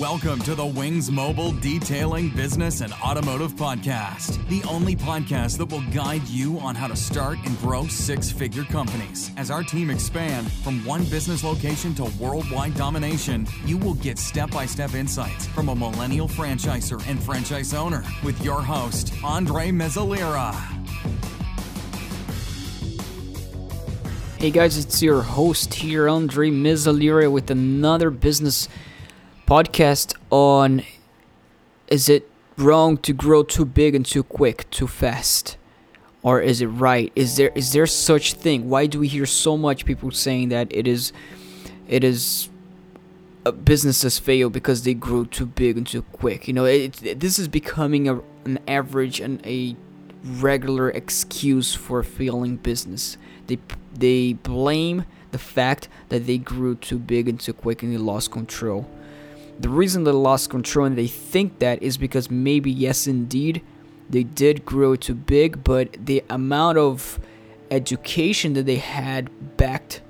Welcome to the Wings Mobile Detailing Business and Automotive Podcast, the only podcast that will guide you on how to start and grow six figure companies. As our team expand from one business location to worldwide domination, you will get step by step insights from a millennial franchisor and franchise owner with your host, Andre Mezzalira. Hey guys, it's your host here, Andre Mezzalira, with another business podcast on is it wrong to grow too big and too quick, too fast? Or is it right? Is there is there such thing? Why do we hear so much people saying that it is it is uh, businesses fail because they grew too big and too quick? You know, it, it, this is becoming a, an average and a regular excuse for failing business. They they blame the fact that they grew too big and too quick and they lost control. The reason they lost control and they think that is because maybe, yes, indeed, they did grow too big, but the amount of education that they had backed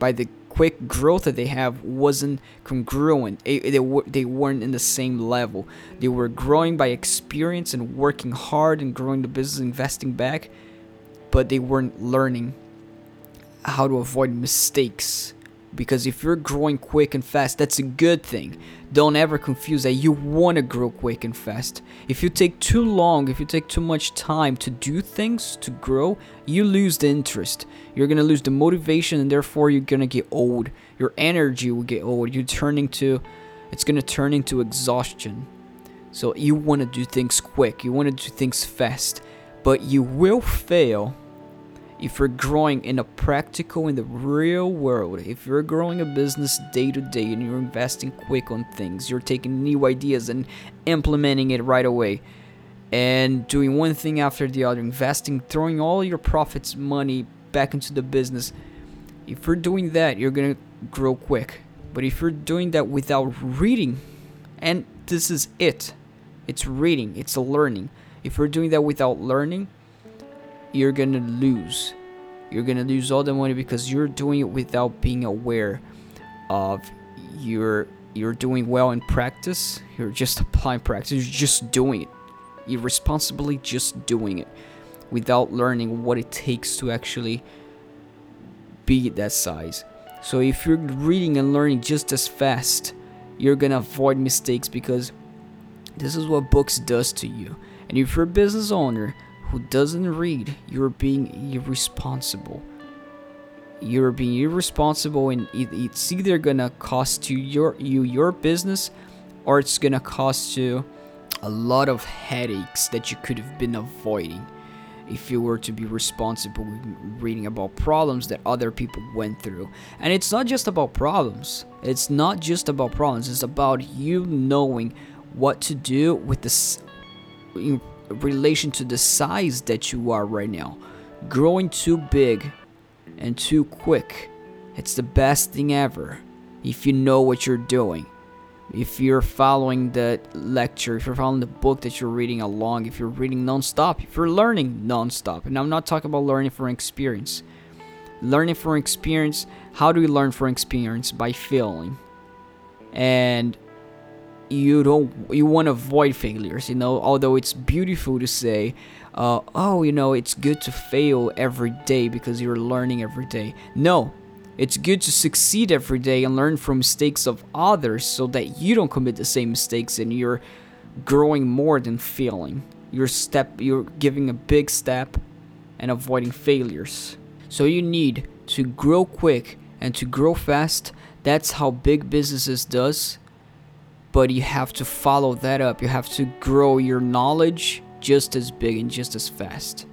by the quick growth that they have wasn't congruent. They, were, they weren't in the same level. They were growing by experience and working hard and growing the business, investing back, but they weren't learning how to avoid mistakes because if you're growing quick and fast, that's a good thing. Don't ever confuse that you want to grow quick and fast. If you take too long, if you take too much time to do things, to grow, you lose the interest. You're going to lose the motivation and therefore you're going to get old. Your energy will get old. You're turning to it's going to turn into exhaustion. So you want to do things quick. You want to do things fast, but you will fail if you're growing in a practical in the real world if you're growing a business day to day and you're investing quick on things you're taking new ideas and implementing it right away and doing one thing after the other investing throwing all your profits money back into the business if you're doing that you're going to grow quick. But if you're doing that without reading and this is it it's reading it's learning. If you're doing that without learning you're gonna lose. You're gonna lose all the money because you're doing it without being aware of your you're doing well in practice. You're just applying practice. You're just doing it. You're responsibly just doing it without learning what it takes to actually be that size. So if you're reading and learning just as fast, you're gonna avoid mistakes because this is what books does to you. And if you're a business owner, who doesn't read, you're being irresponsible. You're being irresponsible, and it's either gonna cost you your you your business, or it's gonna cost you a lot of headaches that you could have been avoiding if you were to be responsible reading about problems that other people went through. And it's not just about problems. It's not just about problems. It's about you knowing what to do with this relation to the size that you are right now. Growing too big and too quick, it's the best thing ever if you know what you're doing. If you're following the lecture, if you're following the book that you're reading along, if you're reading nonstop, if you're learning nonstop. And I'm not talking about learning from experience. Learning from experience, how do we learn from experience? By failing. And you don't you want to avoid failures you know? Although it's beautiful to say uh, oh you know it's good to fail every day because you're learning every day. No it's good to succeed every day and learn from mistakes of others so that you don't commit the same mistakes and you're growing more than failing. You're step you're giving a big step and avoiding failures. So you need to grow quick and to grow fast. That's how big businesses does but you have to follow that up. You have to grow your knowledge just as big and just as fast.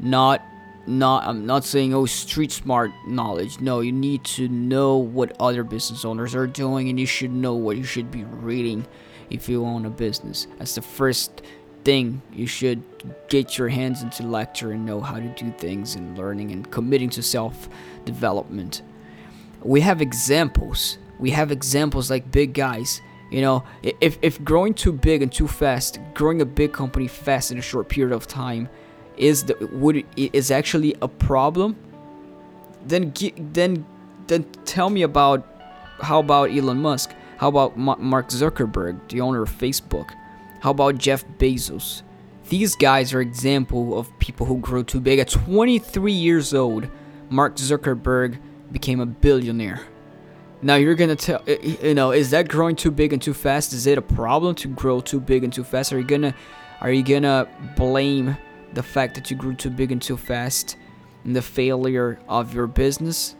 Not not I'm not saying oh street smart knowledge. No, you need to know what other business owners are doing and you should know what you should be reading if you own a business. That's the first thing you should get your hands into lecture and know how to do things and learning and committing to self development. We have examples. We have examples like big guys you know, if, if growing too big and too fast, growing a big company fast in a short period of time is the would is actually a problem, then then then tell me about how about Elon Musk? How about Mark Zuckerberg, the owner of Facebook? How about Jeff Bezos? These guys are example of people who grow too big. At 23 years old, Mark Zuckerberg became a billionaire. Now you're gonna tell, you know, is that growing too big and too fast? Is it a problem to grow too big and too fast? Are you gonna, are you gonna blame the fact that you grew too big and too fast and the failure of your business?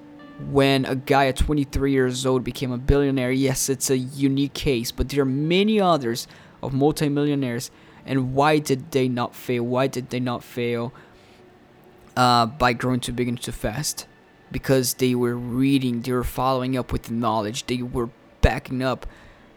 When a guy at 23 years old became a billionaire, yes, it's a unique case, but there are many others of multimillionaires. And why did they not fail? Why did they not fail uh, by growing too big and too fast? Because they were reading, they were following up with the knowledge, they were backing up,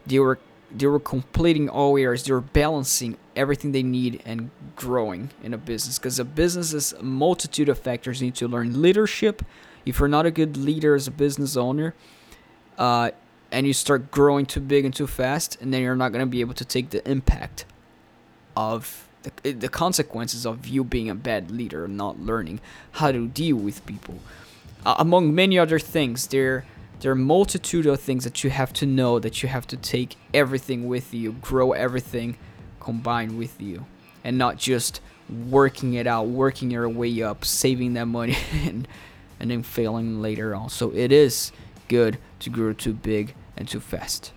they were they were completing all areas, they were balancing everything they need and growing in a business. Because a business is a multitude of factors. You need to learn leadership. If you're not a good leader as a business owner, uh, and you start growing too big and too fast, and then you're not going to be able to take the impact of the, the consequences of you being a bad leader and not learning how to deal with people. Uh, among many other things, there there are multitude of things that you have to know that you have to take everything with you, grow everything combined with you, and not just working it out, working your way up, saving that money, and and then failing later on. So it is good to grow too big and too fast.